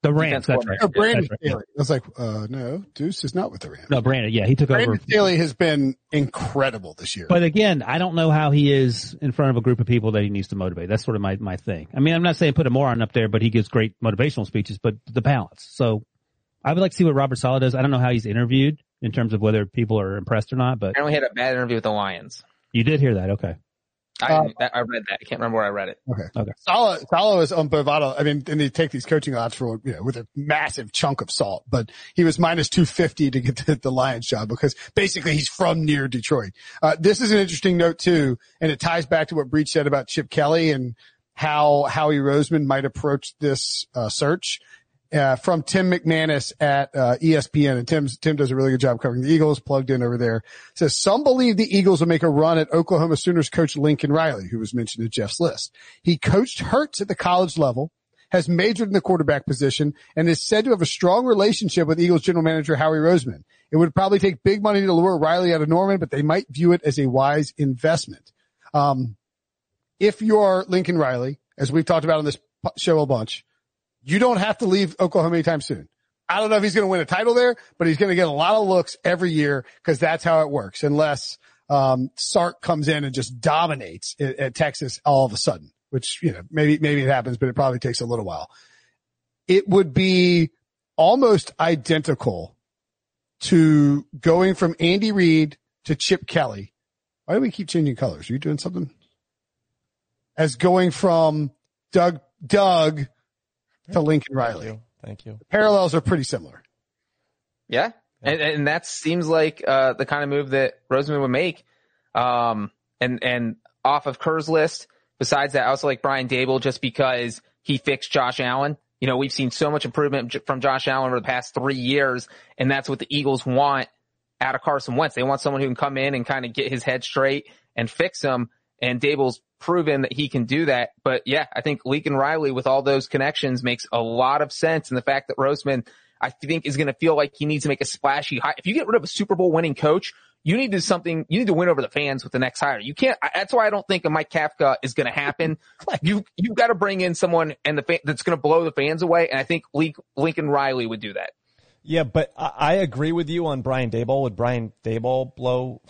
The Rams, that's right. Brandon That's right. Staley. I was like, uh, no, Deuce is not with the Rams. No, Brandon. Yeah, he took over. Brandon over. Staley has been incredible this year. But again, I don't know how he is in front of a group of people that he needs to motivate. That's sort of my, my thing. I mean, I'm not saying put a moron up there, but he gives great motivational speeches, but the balance. So I would like to see what Robert Saleh does. I don't know how he's interviewed in terms of whether people are impressed or not, but Apparently had a bad interview with the Lions. you did hear that. Okay. I, Uh, I read that. I can't remember where I read it. Okay. Okay. Saleh, Saleh is on Bovado. I mean, and they take these coaching odds for, you know, with a massive chunk of salt, but he was minus 250 to get the, the Lions job because basically he's from near Detroit. Uh, this is an interesting note too, and it ties back to what Breech said about Chip Kelly and how Howie Roseman might approach this, uh, search. Uh, from Tim McManus at uh, ESPN, and Tim's, Tim does a really good job covering the Eagles. Plugged in over there. Says some believe the Eagles will make a run at Oklahoma Sooners coach Lincoln Riley, who was mentioned in Jeff's list. He coached Hurts at the college level, has majored in the quarterback position, and is said to have a strong relationship with Eagles general manager Howie Roseman. It would probably take big money to lure Riley out of Norman, but they might view it as a wise investment. Um, if you're Lincoln Riley, as we've talked about on this show a bunch, you don't have to leave Oklahoma anytime soon. I don't know if he's going to win a title there, but he's going to get a lot of looks every year because that's how it works. Unless um, Sark comes in and just dominates at, at Texas all of a sudden, which you know maybe maybe it happens, but it probably takes a little while. It would be almost identical to going from Andy Reid to Chip Kelly. Why do we keep changing colors? Are you doing something? As going from Doug Doug to Lincoln Thank Riley. you. Thank you. Parallels are pretty similar. Yeah. And, and that seems like, uh, the kind of move that Roseman would make. Um, and, and off of Kerr's list, besides that, I also like Brian Daboll just because he fixed Josh Allen. You know, we've seen so much improvement from Josh Allen over the past three years, and that's what the Eagles want out of Carson Wentz. They want someone who can come in and kind of get his head straight and fix him. And Daboll's proven that he can do that. But yeah, I think Lincoln Riley with all those connections makes a lot of sense. And the fact that Roseman, I think is going to feel like he needs to make a splashy hire. If you get rid of a Super Bowl winning coach, you need to do something, you need to win over the fans with the next hire. You can't, that's why I don't think a Mike Kafka is going to happen. you, you've got to bring in someone and the fan, that's going to blow the fans away. And I think Link, Lincoln Riley would do that. Yeah, but I, I agree with you on Brian Daboll. Would Brian Daboll blow?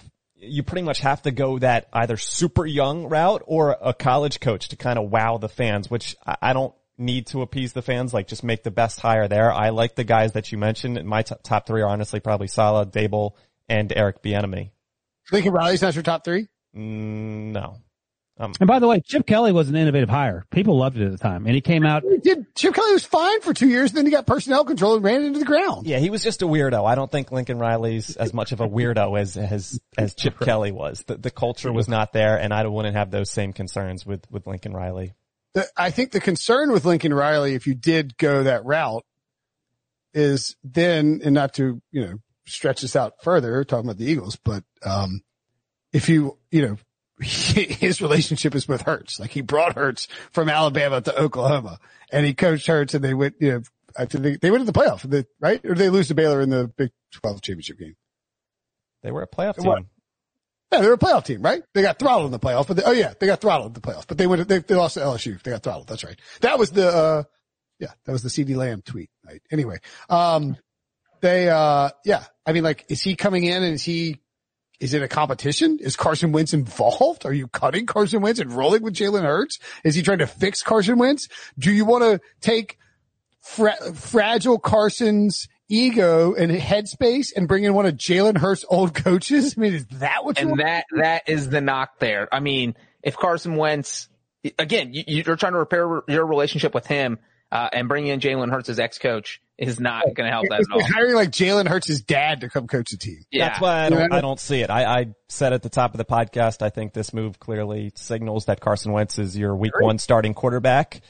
You pretty much have to go that either super young route or a college coach to kind of wow the fans, which I, don't need to appease the fans. Like just make the best hire there. I like the guys that you mentioned. My t- top three are honestly probably Saleh, Daboll, and Eric Bieniemy. Lincoln Riley's not your top three? Mm, no. And by the way, Chip Kelly was an innovative hire. People loved it at the time. And he came out, He did. Chip Kelly was fine for two years, then he got personnel control and ran into the ground. Yeah, he was just a weirdo. I don't think Lincoln Riley's as much of a weirdo as as as Chip Kelly was. The, the culture was not there, and I wouldn't have those same concerns with with Lincoln Riley. The, I think the concern with Lincoln Riley, if you did go that route, is then, and not to, you know, stretch this out further, talking about the Eagles, but, um, if you, you know, his relationship is with Hurts. Like he brought Hurts from Alabama to Oklahoma and he coached Hurts and they went, you know, think they, they went to the playoff, they, right? Or did they lose to Baylor in the Big 12 championship game? They were a playoff What? team. Yeah, they're a playoff team, right? They got throttled in the playoff, but they, oh yeah, they got throttled in the playoff, but they went, they, they lost to LSU. They got throttled. That's right. That was the, uh, yeah, that was the CeeDee Lamb tweet, right? Anyway, um, they, uh, yeah, I mean, like, is he coming in and is he, is it a competition? Is Carson Wentz involved? Are you cutting Carson Wentz and rolling with Jalen Hurts? Is he trying to fix Carson Wentz? Do you want to take fra- fragile Carson's ego and headspace and bring in one of Jalen Hurts' old coaches? I mean, is that what you And want? that, that is the knock there. I mean, if Carson Wentz, again, you, you're trying to repair your relationship with him, uh, and bring in Jalen Hurts as ex-coach is not going to help that It's at all. hiring like Jalen Hurts' dad to come coach the team. Yeah. That's why I don't, I don't see it. I, I said at the top of the podcast, I think this move clearly signals that Carson Wentz is your week one starting quarterback.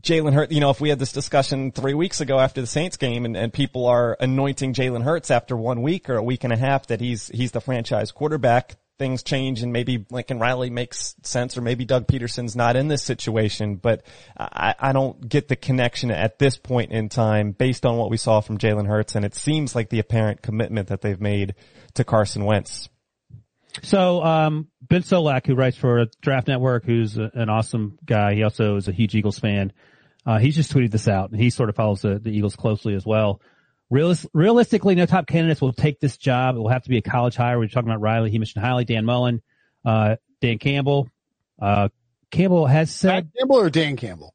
Jalen Hurts, you know, if we had this discussion three weeks ago after the Saints game and, and people are anointing Jalen Hurts after one week or a week and a half that he's, he's the franchise quarterback, things change and maybe Lincoln Riley makes sense or maybe Doug Pederson's not in this situation, but I, I don't get the connection at this point in time based on what we saw from Jalen Hurts and it seems like the apparent commitment that they've made to Carson Wentz. So, um, Ben Solak, who writes for Draft Network, who's a, an awesome guy. He also is a huge Eagles fan. Uh, he's just tweeted this out and he sort of follows the, the Eagles closely as well. Realis- realistically, no top candidates will take this job. It will have to be a college hire. We are talking about Riley. He mentioned Hiley, Dan Mullen, uh, Dan Campbell. Uh, Campbell has Matt said, Campbell or Dan Campbell?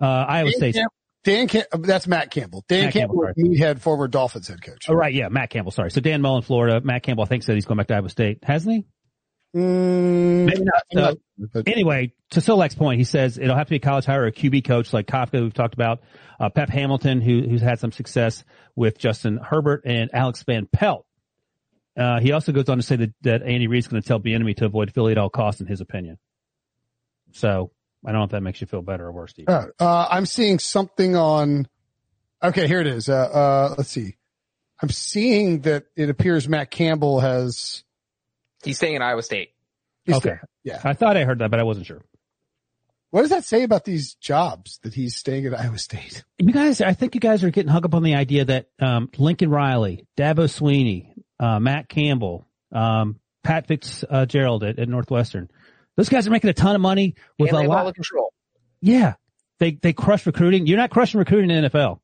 uh, Iowa Dan State. Camp- Dan Cam- that's Matt Campbell. Dan Matt Campbell, Campbell, meathead, former Dolphins head coach. Oh, right. Yeah. Matt Campbell. Sorry. So Dan Mullen, Florida. Matt Campbell, I think said he's going back to Iowa State. Hasn't he? Mm, Maybe not. So, but- anyway, to Solak's point, he says it'll have to be a college hire or a QB coach like Kafka, we've talked about, uh, Pep Hamilton, who, who's had some success with Justin Herbert and Alex Van Pelt. Uh, he also goes on to say that, that Andy Reid's going to tell Bieniemy to avoid Philly at all costs in his opinion. So I don't know if that makes you feel better or worse, Steve. Uh, uh, I'm seeing something on. Okay, here it is. Uh, uh, let's see. I'm seeing that it appears Matt Campbell has. He's staying in Iowa State. he's Okay. there. Yeah. I thought I heard that, but I wasn't sure. What does that say about these jobs that he's staying at Iowa State? You guys, I think you guys are getting hung up on the idea that um, Lincoln Riley, Dabo Swinney, uh, Matt Campbell, um, Pat Fitzgerald at, at Northwestern, those guys are making a ton of money with and they a have lot. of control. Yeah, they they crush recruiting. You're not crushing recruiting in the NFL.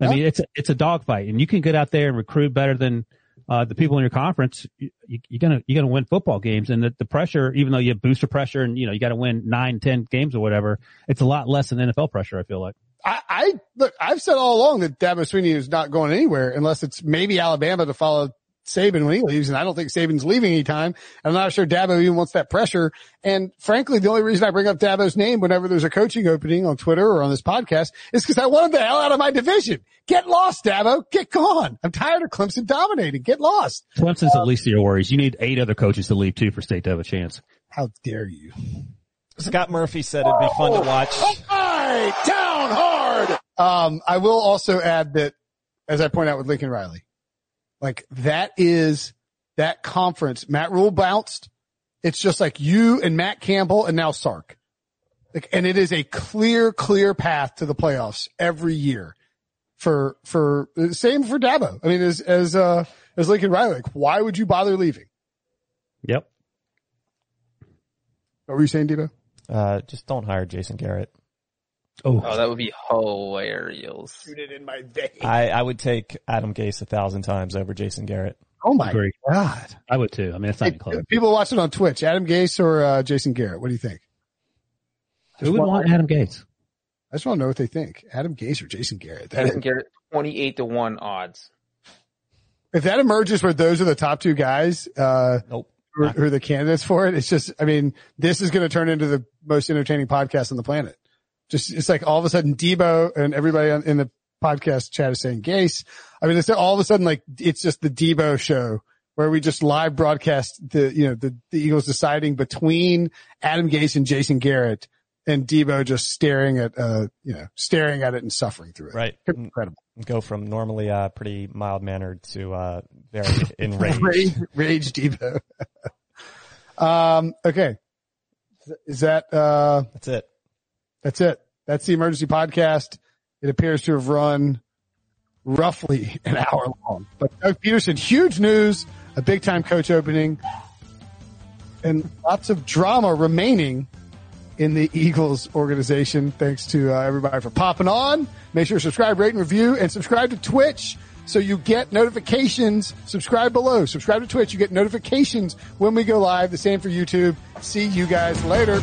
I No. mean, it's a, it's a dogfight, and you can get out there and recruit better than uh, the people in your conference. You, you're gonna you're gonna win football games, and the, the pressure, even though you have booster pressure, and you know you got to win nine, ten games or whatever, it's a lot less than NFL pressure. I feel like. I, I look. I've said all along that Dabo Swinney is not going anywhere unless it's maybe Alabama to follow Saban when he leaves, and I don't think Saban's leaving anytime. I'm not sure Dabo even wants that pressure. And frankly, the only reason I bring up Dabo's name whenever there's a coaching opening on Twitter or on this podcast is because I wanted the hell out of my division. Get lost, Dabo. Get gone. I'm tired of Clemson dominating. Get lost. Clemson's the least of your worries. You need eight other coaches to leave too for state to have a chance. How dare you? Scott Murphy said it'd be fun to watch. Hey, down hard. Um, I will also add that, as I point out with Lincoln Riley, like that is that conference. Matt Rhule bounced. It's just like you and Matt Campbell and now Sark. Like, and it is a clear, clear path to the playoffs every year for, for, same for Dabo. I mean, as, as, uh, as Lincoln Riley, like, why would you bother leaving? Yep. What were you saying, Deebo? Uh, just don't hire Jason Garrett. Oh, Oh, that would be hilarious. Shoot it in my vein. I, I would take Adam Gase a thousand times over Jason Garrett. Oh my Agree. God. I would too. I mean, it's not even close. People watching on Twitch, Adam Gase or uh, Jason Garrett. What do you think? Who would want Adam Gase? I just want to know what they think. Adam Gase or Jason Garrett. That- Jason Garrett, 28 to 1 odds. if that emerges where those are the top two guys, uh, Nope. who, who are the candidates for it, it's just, I mean, this is going to turn into the most entertaining podcast on the planet. Just, it's like all of a sudden Deebo and everybody on, in the podcast chat is saying Gase. I mean, it's all of a sudden like, it's just the Deebo show where we just live broadcast the, you know, the, the Eagles deciding between Adam Gase and Jason Garrett and Deebo just staring at, uh, you know, staring at it and suffering through it. Right. Incredible. Go from normally, uh, pretty mild mannered to, uh, very enraged. Rage, rage Deebo. um, okay. Is that, uh, That's it. That's it. That's the emergency podcast. It appears to have run roughly an hour long, but Doug Pederson, huge news, a big time coach opening and lots of drama remaining in the Eagles organization. Thanks to uh, everybody for popping on. Make sure to subscribe, rate, and review, and subscribe to Twitch so you get notifications. Subscribe below. Subscribe to Twitch. You get notifications when we go live. The same for YouTube. See you guys later.